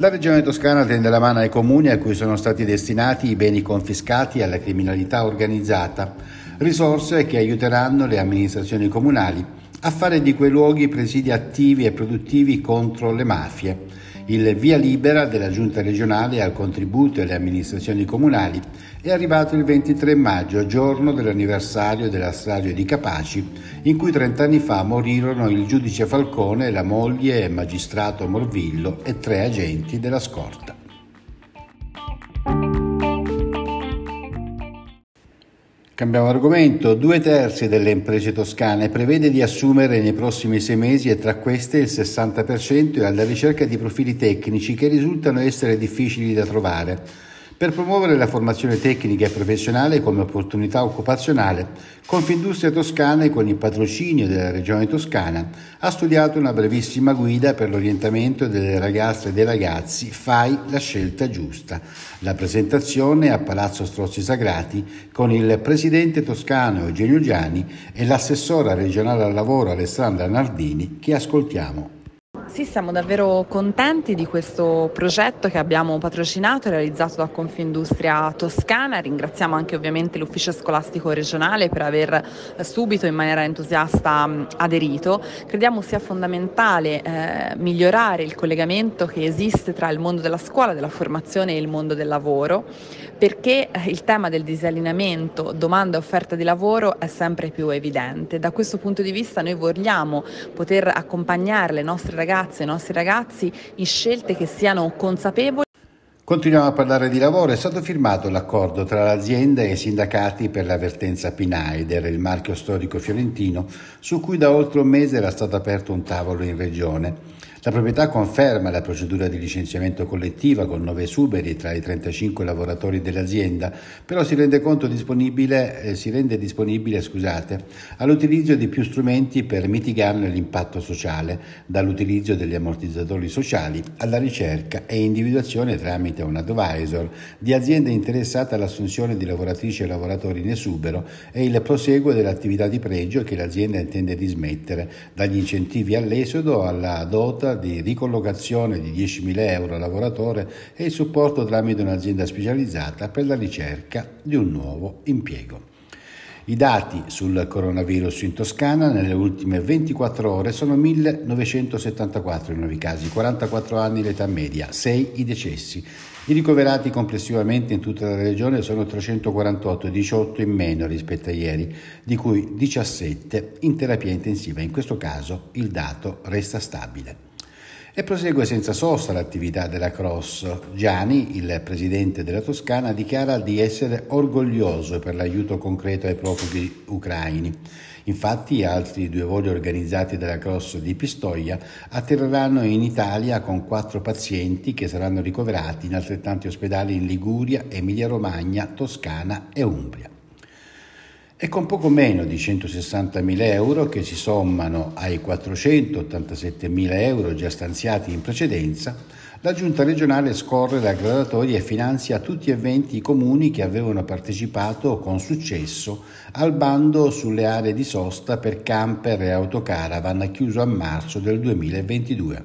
La Regione Toscana tende la mano ai comuni a cui sono stati destinati i beni confiscati alla criminalità organizzata, risorse che aiuteranno le amministrazioni comunali a fare di quei luoghi presidi attivi e produttivi contro le mafie. Il via libera della giunta regionale al contributo alle amministrazioni comunali è arrivato il 23 maggio, giorno dell'anniversario della strage di Capaci, in cui 30 anni fa morirono il giudice Falcone, la moglie e magistrato Morvillo e tre agenti della scorta. Cambiamo argomento. Due terzi delle imprese toscane prevede di assumere nei prossimi sei mesi e tra queste il 60% è alla ricerca di profili tecnici che risultano essere difficili da trovare per promuovere la formazione tecnica e professionale come opportunità occupazionale, Confindustria Toscana e con il patrocinio della Regione Toscana ha studiato una brevissima guida per l'orientamento delle ragazze e dei ragazzi Fai la scelta giusta. La presentazione a Palazzo Strozzi Sagrati con il presidente toscano Eugenio Giani e l'assessora regionale al lavoro Alessandra Nardini che ascoltiamo sì, siamo davvero contenti di questo progetto che abbiamo patrocinato e realizzato da Confindustria Toscana. Ringraziamo anche ovviamente l'ufficio scolastico regionale per aver subito in maniera entusiasta aderito. Crediamo sia fondamentale eh, migliorare il collegamento che esiste tra il mondo della scuola, della formazione e il mondo del lavoro, perché eh, il tema del disallineamento, domanda e offerta di lavoro è sempre più evidente. Da questo punto di vista noi vogliamo poter accompagnare le nostre ragazze ragazze, i nostri ragazzi in scelte che siano consapevoli. Continuiamo a parlare di lavoro. È stato firmato l'accordo tra l'azienda e i sindacati per l'avvertenza Pinaider, il marchio storico fiorentino, su cui da oltre un mese era stato aperto un tavolo in regione. La proprietà conferma la procedura di licenziamento collettiva con nove esuberi tra i 35 lavoratori dell'azienda, però si rende, disponibile, eh, si rende disponibile scusate, all'utilizzo di più strumenti per mitigarne l'impatto sociale, dall'utilizzo degli ammortizzatori sociali alla ricerca e individuazione tramite un advisor di aziende interessate all'assunzione di lavoratrici e lavoratori in esubero e il proseguo dell'attività di pregio che l'azienda intende dismettere, dagli incentivi all'esodo alla dota di ricollocazione di 10.000 euro al lavoratore e il supporto tramite un'azienda specializzata per la ricerca di un nuovo impiego. I dati sul coronavirus in Toscana nelle ultime 24 ore sono 1974 i nuovi casi, 44 anni l'età media, 6 i decessi. I ricoverati complessivamente in tutta la regione sono 348, 18 in meno rispetto a ieri, di cui 17 in terapia intensiva. In questo caso il dato resta stabile. E prosegue senza sosta l'attività della Cross. Gianni, il presidente della Toscana, dichiara di essere orgoglioso per l'aiuto concreto ai profughi ucraini. Infatti altri due voli organizzati dalla Cross di Pistoia atterreranno in Italia con quattro pazienti che saranno ricoverati in altrettanti ospedali in Liguria, Emilia-Romagna, Toscana e Umbria e con poco meno di 160.000 euro che si sommano ai 487.000 euro già stanziati in precedenza, la Giunta regionale scorre la gradatoria e finanzia tutti e 20 i comuni che avevano partecipato con successo al bando sulle aree di sosta per camper e autocaravan chiuso a marzo del 2022.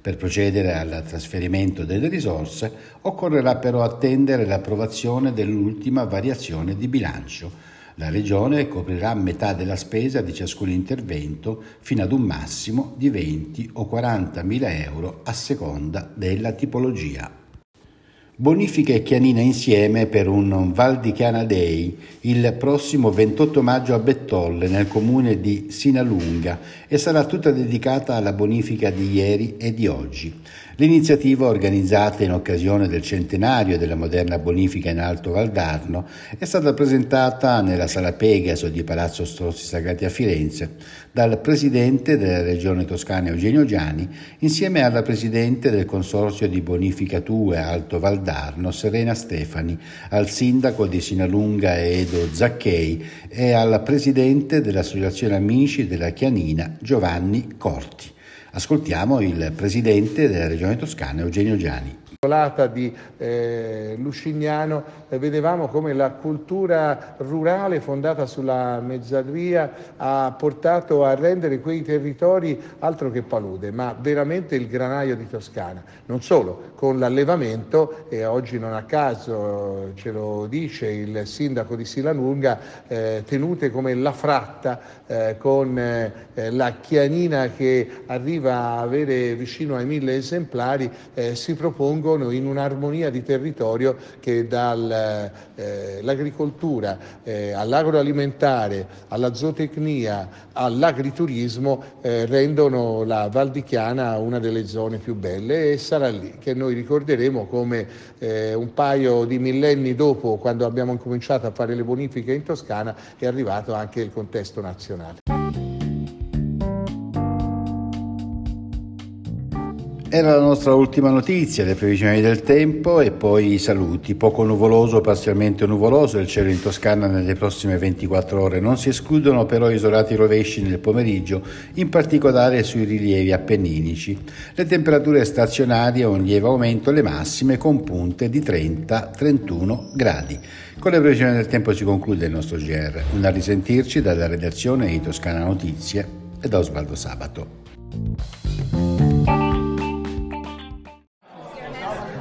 Per procedere al trasferimento delle risorse occorrerà però attendere l'approvazione dell'ultima variazione di bilancio la Regione coprirà metà della spesa di ciascun intervento fino ad un massimo di 20 o 40 mila euro a seconda della tipologia. Bonifica e Chianina insieme per un Val di Chiana Day il prossimo 28 maggio a Bettolle nel comune di Sinalunga e sarà tutta dedicata alla bonifica di ieri e di oggi. L'iniziativa organizzata in occasione del centenario della moderna bonifica in Alto Valdarno è stata presentata nella Sala Pegaso di Palazzo Strozzi Sagrati a Firenze dal Presidente della Regione Toscana Eugenio Giani insieme alla Presidente del Consorzio di Bonifica 2 Alto Valdarno Serena Stefani, al Sindaco di Sinalunga Edo Zacchei e alla Presidente dell'Associazione Amici della Chianina Giovanni Corti. Ascoltiamo il Presidente della Regione Toscana Eugenio Giani di eh, Lucignano eh, vedevamo come la cultura rurale fondata sulla mezzadria ha portato a rendere quei territori altro che palude, ma veramente il granaio di Toscana. Non solo, con l'allevamento, e oggi non a caso ce lo dice il sindaco di Silanunga, eh, tenute come la fratta eh, con eh, la chianina che arriva a avere vicino ai mille esemplari, eh, si propongono avvengono in un'armonia di territorio che dall'agricoltura eh, eh, all'agroalimentare, alla zootecnia, all'agriturismo eh, rendono la Val di Chiana una delle zone più belle e sarà lì che noi ricorderemo come eh, un paio di millenni dopo, quando abbiamo incominciato a fare le bonifiche in Toscana, è arrivato anche il contesto nazionale. Era la nostra ultima notizia, le previsioni del tempo e poi i saluti. Poco nuvoloso, parzialmente nuvoloso il cielo in Toscana nelle prossime 24 ore. Non si escludono però isolati rovesci nel pomeriggio, in particolare sui rilievi appenninici. Le temperature stazionarie un lieve aumento, le massime con punte di 30-31 gradi. Con le previsioni del tempo si conclude il nostro GR. Un risentirci dalla redazione di Toscana Notizie e da Osvaldo Sabato.